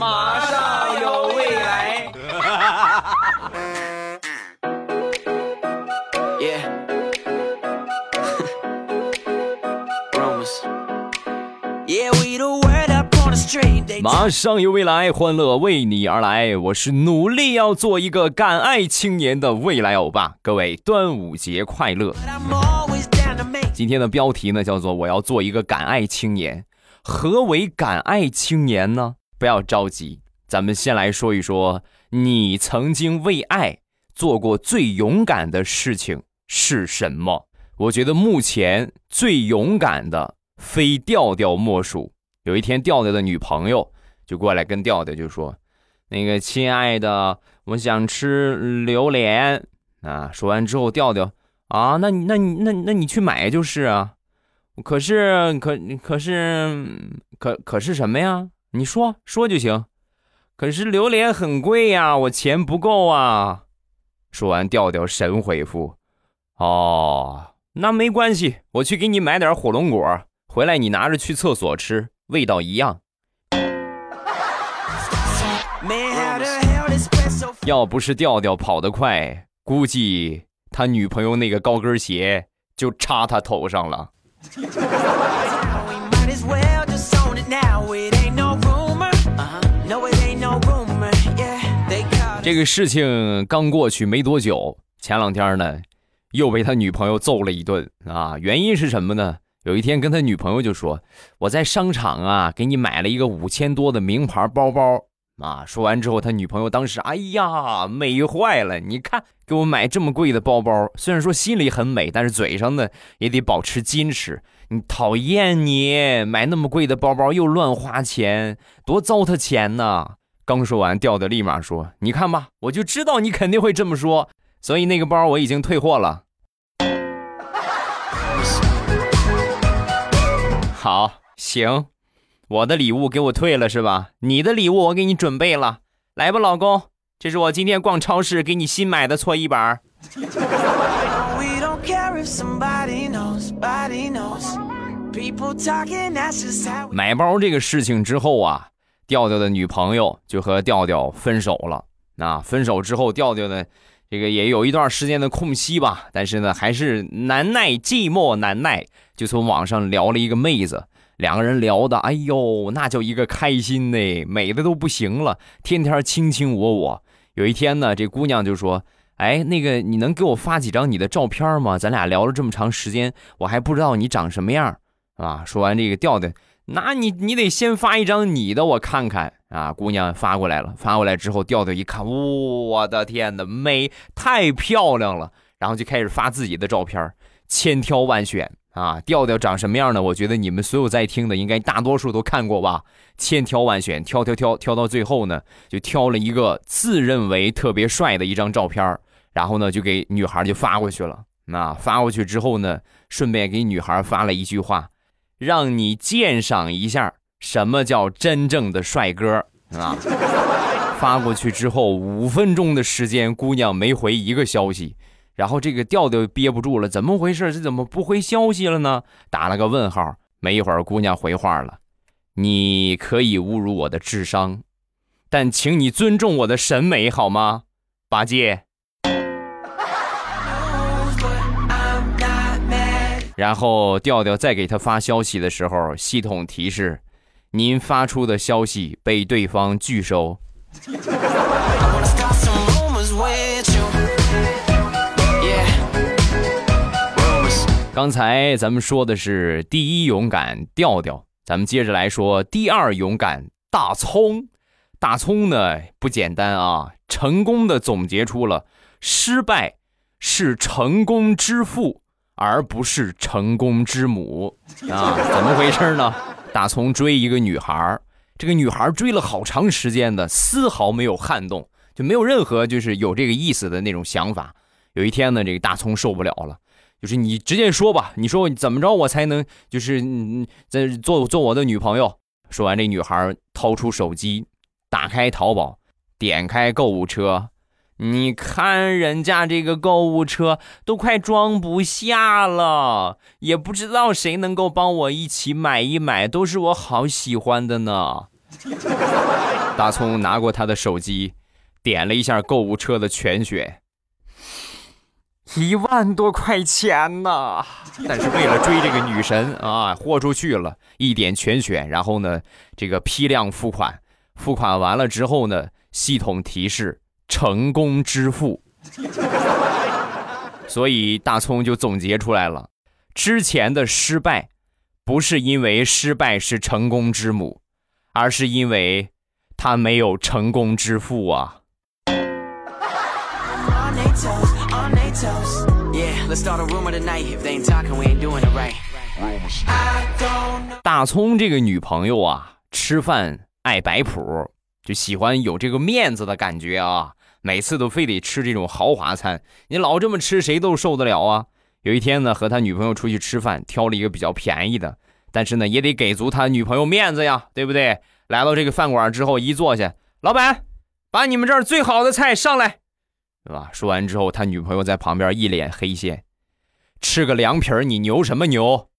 马上有未来。马上有未来，欢乐为你而来。我是努力要做一个敢爱青年的未来欧巴。各位，端午节快乐！今天的标题呢，叫做“我要做一个敢爱青年”。何为敢爱青年呢？不要着急，咱们先来说一说，你曾经为爱做过最勇敢的事情是什么？我觉得目前最勇敢的，非调调莫属。有一天，调调的女朋友就过来跟调调就说：“那个亲爱的，我想吃榴莲啊。”说完之后，调调啊，那你那你那那你去买就是啊。可是，可可是，可可是什么呀？你说说就行。可是榴莲很贵呀，我钱不够啊。说完，调调神回复：“哦，那没关系，我去给你买点火龙果，回来你拿着去厕所吃，味道一样。”要不是调调跑得快，估计他女朋友那个高跟鞋就插他头上了。这个事情刚过去没多久，前两天呢，又被他女朋友揍了一顿啊！原因是什么呢？有一天跟他女朋友就说：“我在商场啊，给你买了一个五千多的名牌包包。”啊，说完之后，他女朋友当时，哎呀，美坏了！你看，给我买这么贵的包包，虽然说心里很美，但是嘴上呢也得保持矜持。你讨厌你买那么贵的包包又乱花钱，多糟蹋钱呢！刚说完，调的立马说：“你看吧，我就知道你肯定会这么说，所以那个包我已经退货了。”好，行。我的礼物给我退了是吧？你的礼物我给你准备了，来吧，老公，这是我今天逛超市给你新买的搓衣板。买包这个事情之后啊，调调的女朋友就和调调分手了。那分手之后，调调呢，这个也有一段时间的空隙吧，但是呢，还是难耐寂寞难耐，就从网上聊了一个妹子。两个人聊的，哎呦，那叫一个开心呢，美的都不行了，天天卿卿我我。有一天呢，这姑娘就说：“哎，那个，你能给我发几张你的照片吗？咱俩聊了这么长时间，我还不知道你长什么样啊。”说完这个调调，那你你得先发一张你的，我看看啊。姑娘发过来了，发过来之后，调调一看，我的天哪，美，太漂亮了，然后就开始发自己的照片，千挑万选。啊，调调长什么样呢？我觉得你们所有在听的，应该大多数都看过吧。千挑万选，挑挑挑，挑到最后呢，就挑了一个自认为特别帅的一张照片然后呢，就给女孩就发过去了。那发过去之后呢，顺便给女孩发了一句话，让你鉴赏一下什么叫真正的帅哥啊。发过去之后，五分钟的时间，姑娘没回一个消息。然后这个调调憋不住了，怎么回事？这怎么不回消息了呢？打了个问号。没一会儿，姑娘回话了：“你可以侮辱我的智商，但请你尊重我的审美好吗？”八戒。然后调调再给他发消息的时候，系统提示：“您发出的消息被对方拒收。”刚才咱们说的是第一勇敢调调，咱们接着来说第二勇敢大葱。大葱呢不简单啊，成功的总结出了失败是成功之父，而不是成功之母啊？怎么回事呢？大葱追一个女孩，这个女孩追了好长时间的，丝毫没有撼动，就没有任何就是有这个意思的那种想法。有一天呢，这个大葱受不了了。就是你直接说吧，你说怎么着我才能就是嗯在做做我的女朋友？说完，这女孩掏出手机，打开淘宝，点开购物车，你看人家这个购物车都快装不下了，也不知道谁能够帮我一起买一买，都是我好喜欢的呢。大葱拿过他的手机，点了一下购物车的全选，一万多块钱呢。但是为了追这个女神啊，豁出去了，一点全选，然后呢，这个批量付款，付款完了之后呢，系统提示成功之父。所以大葱就总结出来了，之前的失败，不是因为失败是成功之母，而是因为他没有成功之父啊。大葱这个女朋友啊，吃饭爱摆谱，就喜欢有这个面子的感觉啊。每次都非得吃这种豪华餐，你老这么吃，谁都受得了啊！有一天呢，和他女朋友出去吃饭，挑了一个比较便宜的，但是呢，也得给足他女朋友面子呀，对不对？来到这个饭馆之后，一坐下，老板，把你们这儿最好的菜上来，对吧？说完之后，他女朋友在旁边一脸黑线，吃个凉皮儿，你牛什么牛？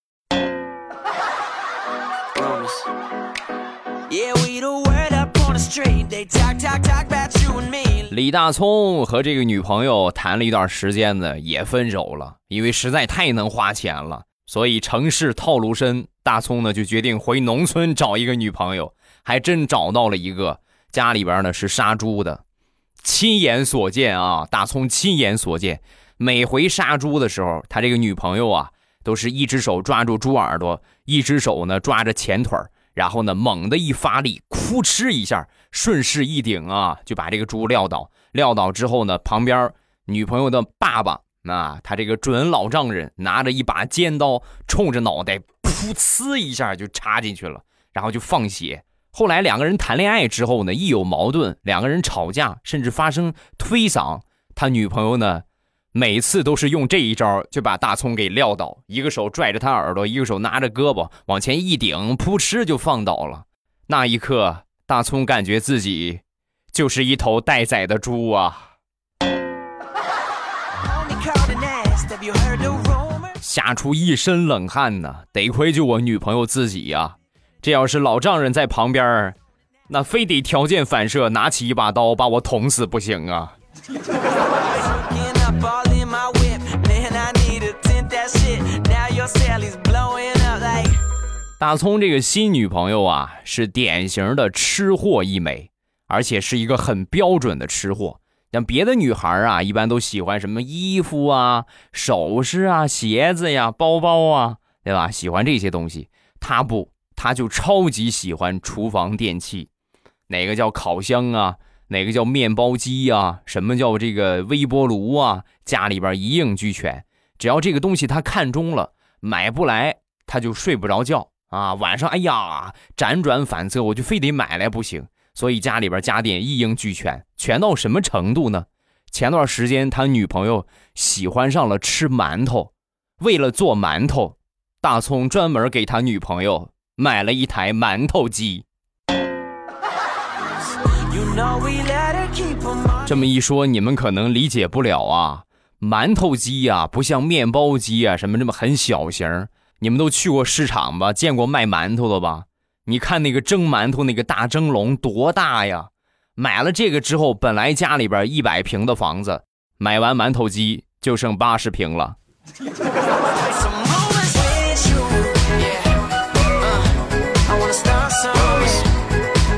李大聪和这个女朋友谈了一段时间呢，也分手了，因为实在太能花钱了，所以城市套路深，大葱呢就决定回农村找一个女朋友，还真找到了一个，家里边呢是杀猪的，亲眼所见啊，大葱亲眼所见，每回杀猪的时候，他这个女朋友啊，都是一只手抓住猪耳朵，一只手呢抓着前腿然后呢猛地一发力，哭哧一下。顺势一顶啊，就把这个猪撂倒。撂倒之后呢，旁边女朋友的爸爸，那他这个准老丈人拿着一把尖刀，冲着脑袋噗呲一下就插进去了，然后就放血。后来两个人谈恋爱之后呢，一有矛盾，两个人吵架，甚至发生推搡，他女朋友呢，每次都是用这一招就把大葱给撂倒，一个手拽着他耳朵，一个手拿着胳膊往前一顶，扑哧就放倒了。那一刻。大葱感觉自己就是一头待宰的猪啊！吓出一身冷汗呢，得亏就我女朋友自己呀。这要是老丈人在旁边，那非得条件反射拿起一把刀把我捅死不行啊！大葱这个新女朋友啊，是典型的吃货一枚，而且是一个很标准的吃货。像别的女孩啊，一般都喜欢什么衣服啊、首饰啊、鞋子呀、包包啊，对吧？喜欢这些东西。她不，她就超级喜欢厨房电器。哪个叫烤箱啊？哪个叫面包机呀？什么叫这个微波炉啊？家里边一应俱全。只要这个东西她看中了，买不来她就睡不着觉。啊，晚上哎呀，辗转反侧，我就非得买来不行。所以家里边家电一应俱全，全到什么程度呢？前段时间他女朋友喜欢上了吃馒头，为了做馒头，大葱专门给他女朋友买了一台馒头机。这么一说，你们可能理解不了啊，馒头机呀，不像面包机啊，什么这么很小型。你们都去过市场吧？见过卖馒头的吧？你看那个蒸馒头那个大蒸笼多大呀！买了这个之后，本来家里边一百平的房子，买完馒头机就剩八十平了。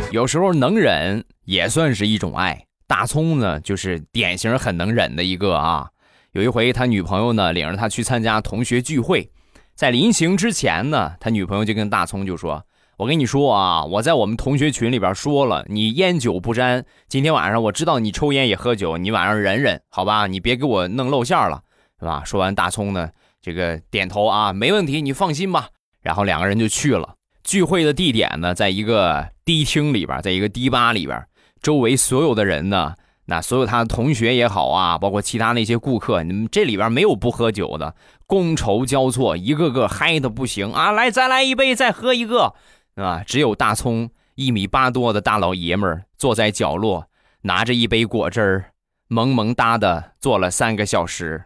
有时候能忍也算是一种爱。大葱呢，就是典型很能忍的一个啊。有一回他女朋友呢，领着他去参加同学聚会。在临行之前呢，他女朋友就跟大葱就说：“我跟你说啊，我在我们同学群里边说了，你烟酒不沾。今天晚上我知道你抽烟也喝酒，你晚上忍忍，好吧？你别给我弄露馅了，是吧？”说完，大葱呢，这个点头啊，没问题，你放心吧。然后两个人就去了聚会的地点呢，在一个迪厅里边，在一个迪吧里边，周围所有的人呢。那所有他的同学也好啊，包括其他那些顾客，你们这里边没有不喝酒的，觥筹交错，一个个嗨的不行啊！来，再来一杯，再喝一个，啊！只有大葱一米八多的大老爷们儿坐在角落，拿着一杯果汁儿，萌萌哒的坐了三个小时。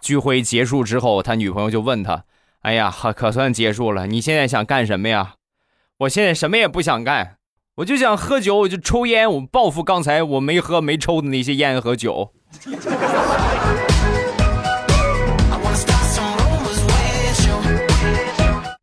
聚会结束之后，他女朋友就问他：“哎呀，可算结束了。你现在想干什么呀？我现在什么也不想干，我就想喝酒，我就抽烟，我报复刚才我没喝没抽的那些烟和酒。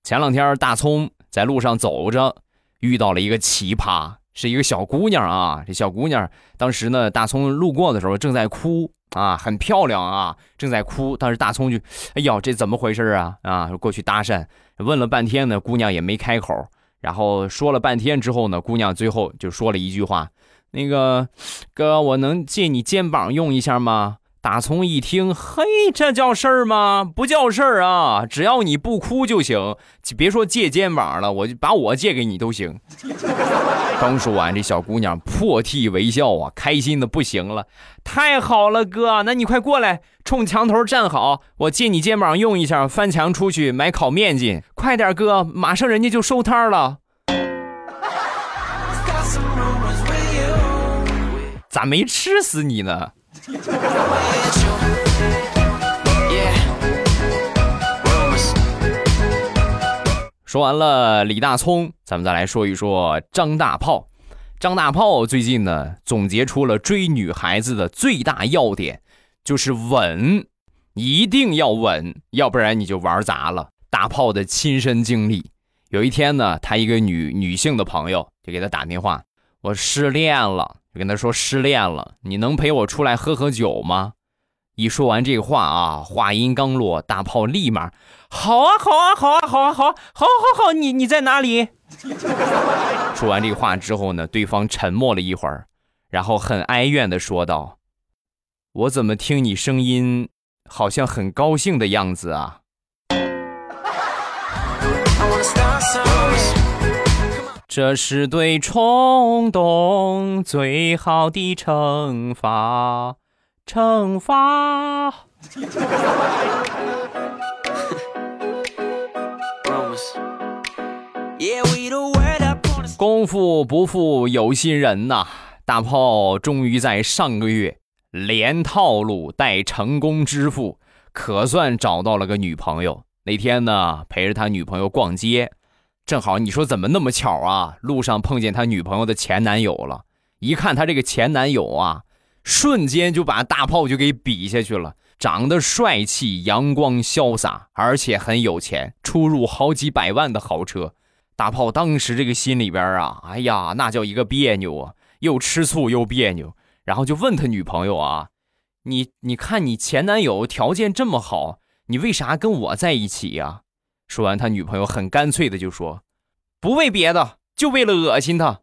前两天大葱在路上走着，遇到了一个奇葩，是一个小姑娘啊。这小姑娘当时呢，大葱路过的时候正在哭啊，很漂亮啊，正在哭。当时大葱就，哎呦，这怎么回事啊？啊，过去搭讪，问了半天呢，姑娘也没开口。然后说了半天之后呢，姑娘最后就说了一句话：“那个哥，我能借你肩膀用一下吗？”打从一听，嘿，这叫事儿吗？不叫事儿啊！只要你不哭就行，别说借肩膀了，我就把我借给你都行。刚说完，这小姑娘破涕为笑啊，开心的不行了。太好了，哥，那你快过来，冲墙头站好，我借你肩膀用一下，翻墙出去买烤面筋。快点，哥，马上人家就收摊了。咋没吃死你呢？说完了李大聪，咱们再来说一说张大炮。张大炮最近呢，总结出了追女孩子的最大要点，就是稳，一定要稳，要不然你就玩砸了。大炮的亲身经历，有一天呢，他一个女女性的朋友就给他打电话，我失恋了。就跟他说失恋了，你能陪我出来喝喝酒吗？一说完这话啊，话音刚落，大炮立马好啊好啊好啊好啊好，好好好，你你在哪里？说完这话之后呢，对方沉默了一会儿，然后很哀怨的说道：“我怎么听你声音好像很高兴的样子啊？”这是对冲动最好的惩罚，惩罚。功夫不负有心人呐！大炮终于在上个月连套路带成功支付，可算找到了个女朋友。那天呢，陪着他女朋友逛街。正好你说怎么那么巧啊？路上碰见他女朋友的前男友了，一看他这个前男友啊，瞬间就把大炮就给比下去了。长得帅气、阳光潇洒，而且很有钱，出入好几百万的豪车。大炮当时这个心里边啊，哎呀，那叫一个别扭啊，又吃醋又别扭。然后就问他女朋友啊：“你你看你前男友条件这么好，你为啥跟我在一起呀？”说完，他女朋友很干脆的就说：“不为别的，就为了恶心他。”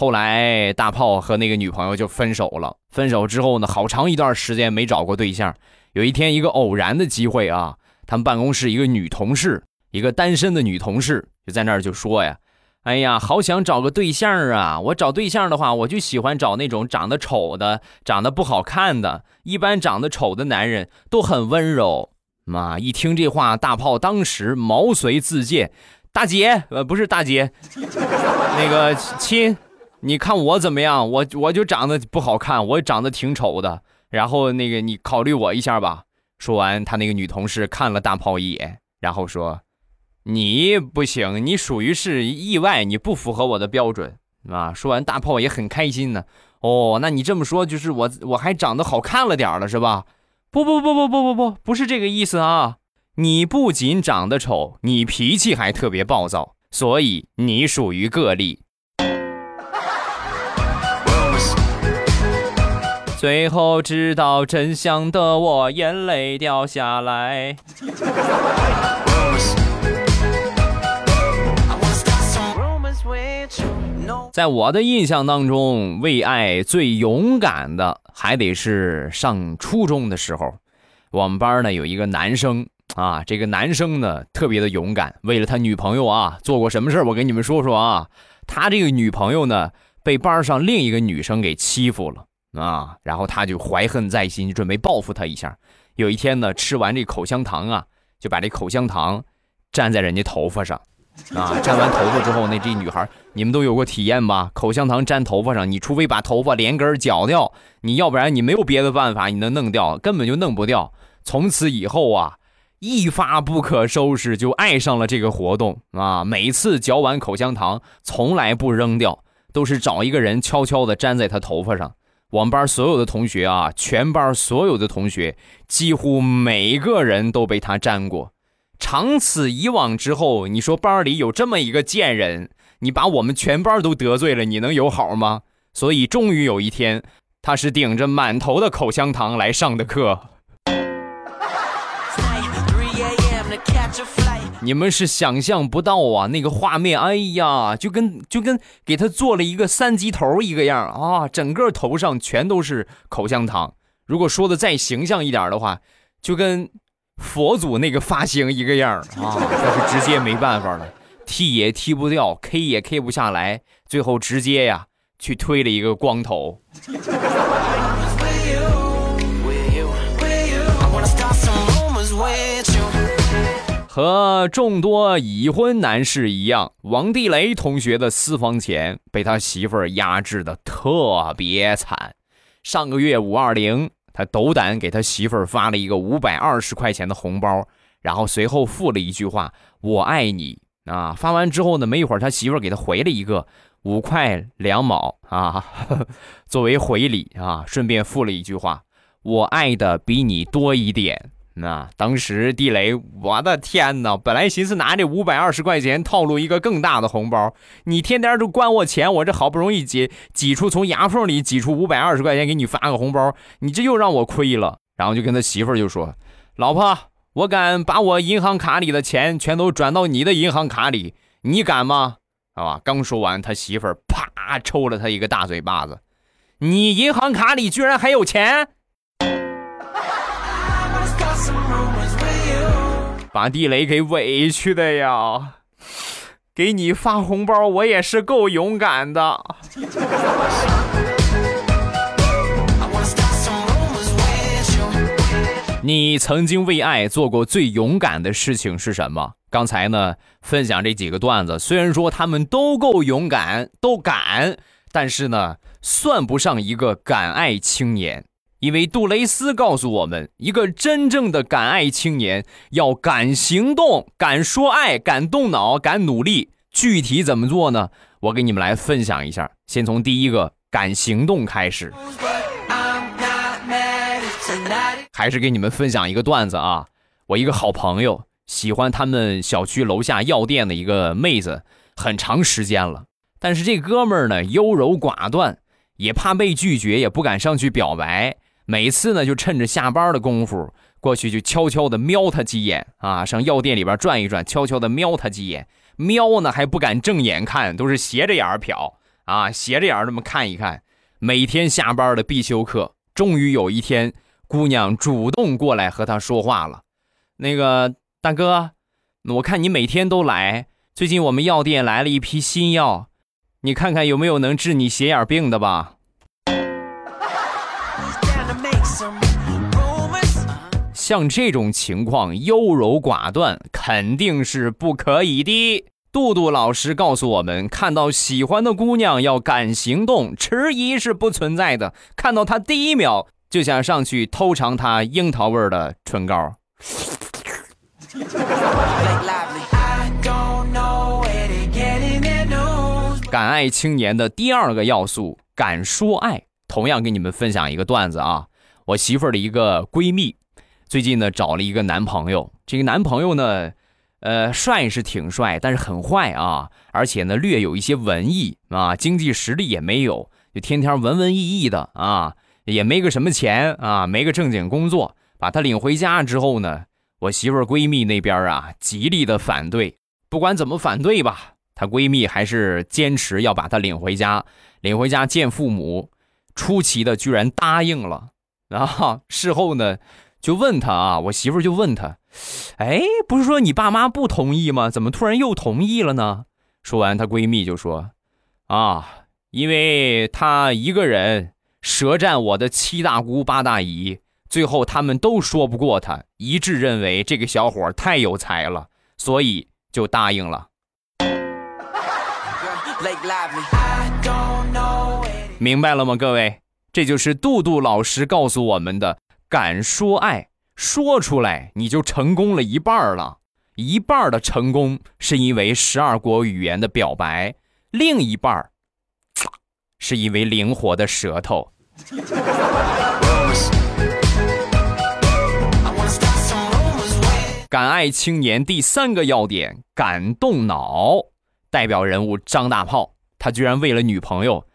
后来，大炮和那个女朋友就分手了。分手之后呢，好长一段时间没找过对象。有一天，一个偶然的机会啊，他们办公室一个女同事，一个单身的女同事，就在那儿就说呀。哎呀，好想找个对象啊！我找对象的话，我就喜欢找那种长得丑的、长得不好看的。一般长得丑的男人都很温柔。妈，一听这话，大炮当时毛遂自荐：“大姐，呃，不是大姐，那个亲，你看我怎么样？我我就长得不好看，我长得挺丑的。然后那个你考虑我一下吧。”说完，他那个女同事看了大炮一眼，然后说。你不行，你属于是意外，你不符合我的标准啊！说完，大炮也很开心呢。哦，那你这么说，就是我我还长得好看了点了，是吧？不不不不不不不，不是这个意思啊！你不仅长得丑，你脾气还特别暴躁，所以你属于个例。最后知道真相的我，眼泪掉下来。在我的印象当中，为爱最勇敢的还得是上初中的时候。我们班呢有一个男生啊，这个男生呢特别的勇敢，为了他女朋友啊做过什么事儿？我跟你们说说啊。他这个女朋友呢被班上另一个女生给欺负了啊，然后他就怀恨在心，准备报复他一下。有一天呢，吃完这口香糖啊，就把这口香糖粘在人家头发上。啊，粘完头发之后，那这女孩你们都有过体验吧？口香糖粘头发上，你除非把头发连根绞掉，你要不然你没有别的办法，你能弄掉，根本就弄不掉。从此以后啊，一发不可收拾，就爱上了这个活动啊！每次嚼完口香糖，从来不扔掉，都是找一个人悄悄地粘在他头发上。我们班所有的同学啊，全班所有的同学，几乎每个人都被他沾过。长此以往之后，你说班里有这么一个贱人，你把我们全班都得罪了，你能有好吗？所以终于有一天，他是顶着满头的口香糖来上的课。你们是想象不到啊，那个画面，哎呀，就跟就跟给他做了一个三级头一个样啊，整个头上全都是口香糖。如果说的再形象一点的话，就跟佛祖那个发型一个样 啊。但是直接没办法了，剃也剃不掉，K 也 K 不下来，最后直接呀去推了一个光头。和众多已婚男士一样，王地雷同学的私房钱被他媳妇儿压制的特别惨。上个月五二零，他斗胆给他媳妇儿发了一个五百二十块钱的红包，然后随后附了一句话：“我爱你。”啊，发完之后呢，没一会儿他媳妇儿给他回了一个五块两毛啊，作为回礼啊，顺便附了一句话：“我爱的比你多一点。”那当时地雷，我的天哪！本来寻思拿这五百二十块钱套路一个更大的红包，你天天都管我钱，我这好不容易挤挤出从牙缝里挤出五百二十块钱给你发个红包，你这又让我亏了。然后就跟他媳妇就说：“老婆，我敢把我银行卡里的钱全都转到你的银行卡里，你敢吗？”啊！刚说完，他媳妇啪抽了他一个大嘴巴子：“你银行卡里居然还有钱！”把地雷给委屈的呀！给你发红包，我也是够勇敢的。你曾经为爱做过最勇敢的事情是什么？刚才呢，分享这几个段子，虽然说他们都够勇敢，都敢，但是呢，算不上一个敢爱青年。因为杜蕾斯告诉我们，一个真正的敢爱青年要敢行动、敢说爱、敢动脑、敢努力。具体怎么做呢？我给你们来分享一下。先从第一个敢行动开始。还是给你们分享一个段子啊。我一个好朋友喜欢他们小区楼下药店的一个妹子，很长时间了。但是这哥们儿呢，优柔寡断，也怕被拒绝，也不敢上去表白。每次呢，就趁着下班的功夫过去，就悄悄的瞄他几眼啊，上药店里边转一转，悄悄的瞄他几眼。瞄呢还不敢正眼看，都是斜着眼瞟啊，斜着眼这么看一看。每天下班的必修课，终于有一天，姑娘主动过来和他说话了。那个大哥，我看你每天都来，最近我们药店来了一批新药，你看看有没有能治你斜眼病的吧。像这种情况，优柔寡断肯定是不可以的。杜杜老师告诉我们，看到喜欢的姑娘要敢行动，迟疑是不存在的。看到她第一秒就想上去偷尝她樱桃味的唇膏。敢爱青年的第二个要素，敢说爱。同样给你们分享一个段子啊，我媳妇儿的一个闺蜜。最近呢，找了一个男朋友。这个男朋友呢，呃，帅是挺帅，但是很坏啊，而且呢，略有一些文艺啊，经济实力也没有，就天天文文艺艺的啊，也没个什么钱啊，没个正经工作。把他领回家之后呢，我媳妇儿闺蜜那边啊，极力的反对。不管怎么反对吧，她闺蜜还是坚持要把她领回家，领回家见父母。出奇的，居然答应了。然后事后呢？就问他啊，我媳妇就问他，哎，不是说你爸妈不同意吗？怎么突然又同意了呢？说完，她闺蜜就说，啊，因为她一个人舌战我的七大姑八大姨，最后他们都说不过她，一致认为这个小伙太有才了，所以就答应了。明白了吗，各位？这就是杜杜老师告诉我们的：敢说爱，说出来你就成功了一半了。一半的成功是因为十二国语言的表白，另一半是因为灵活的舌头。敢爱青年第三个要点，敢动脑。代表人物张大炮，他居然为了女朋友，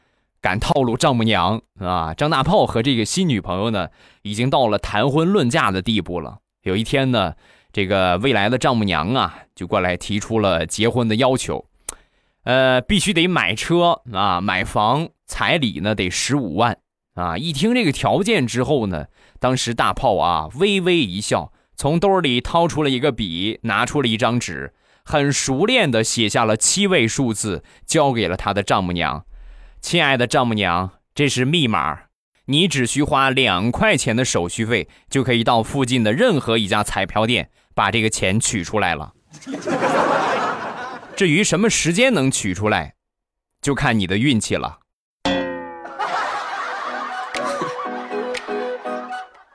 敢套路丈母娘啊！张大炮和这个新女朋友呢，已经到了谈婚论嫁的地步了。有一天呢，这个未来的丈母娘啊，就过来提出了结婚的要求，呃，必须得买车啊，买房，彩礼呢得十五万啊！一听这个条件之后呢，当时大炮啊微微一笑。从兜里掏出了一个笔，拿出了一张纸，很熟练地写下了七位数字，交给了他的丈母娘。亲爱的丈母娘，这是密码，你只需花两块钱的手续费，就可以到附近的任何一家彩票店把这个钱取出来了。至于什么时间能取出来，就看你的运气了。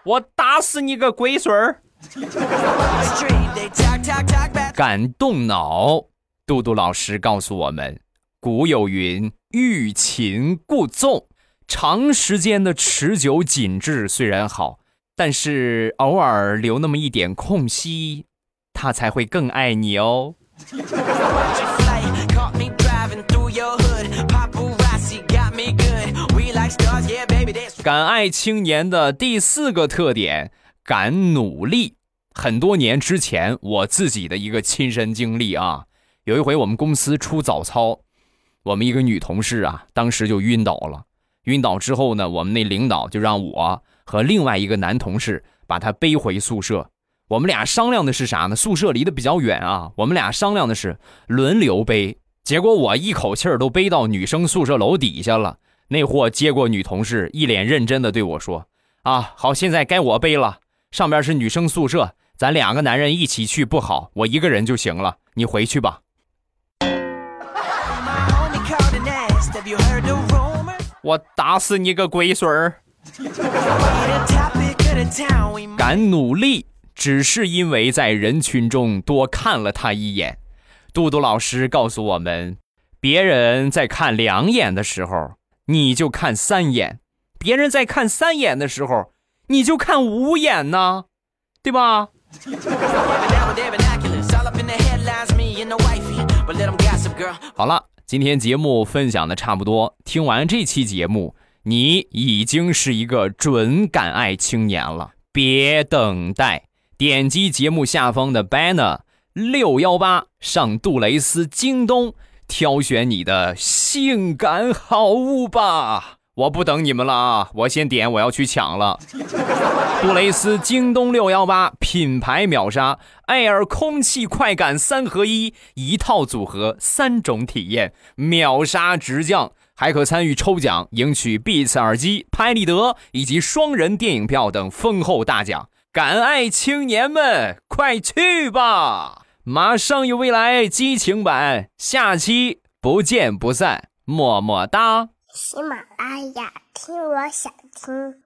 我打死你个龟孙儿！敢动脑，杜杜老师告诉我们：古有云，欲擒故纵。长时间的持久紧致虽然好，但是偶尔留那么一点空隙，他才会更爱你哦。敢爱青年的第四个特点。敢努力，很多年之前我自己的一个亲身经历啊，有一回我们公司出早操，我们一个女同事啊，当时就晕倒了。晕倒之后呢，我们那领导就让我和另外一个男同事把她背回宿舍。我们俩商量的是啥呢？宿舍离得比较远啊，我们俩商量的是轮流背。结果我一口气儿都背到女生宿舍楼底下了。那货接过女同事，一脸认真的对我说：“啊，好，现在该我背了。”上边是女生宿舍，咱两个男人一起去不好，我一个人就行了，你回去吧。我打死你个龟孙儿！敢努力，只是因为在人群中多看了他一眼。杜杜老师告诉我们，别人在看两眼的时候，你就看三眼；别人在看三眼的时候。你就看五眼呢，对吧？好了，今天节目分享的差不多，听完这期节目，你已经是一个准敢爱青年了。别等待，点击节目下方的 banner 六幺八，上杜蕾斯京东挑选你的性感好物吧。我不等你们了啊！我先点，我要去抢了。杜蕾斯京东六幺八品牌秒杀，Air 空气快感三合一，一套组合三种体验，秒杀直降，还可参与抽奖，赢取 Beats 耳机、拍立得以及双人电影票等丰厚大奖。敢爱青年们，快去吧！马上有未来激情版，下期不见不散，么么哒。喜马拉雅，听我想听。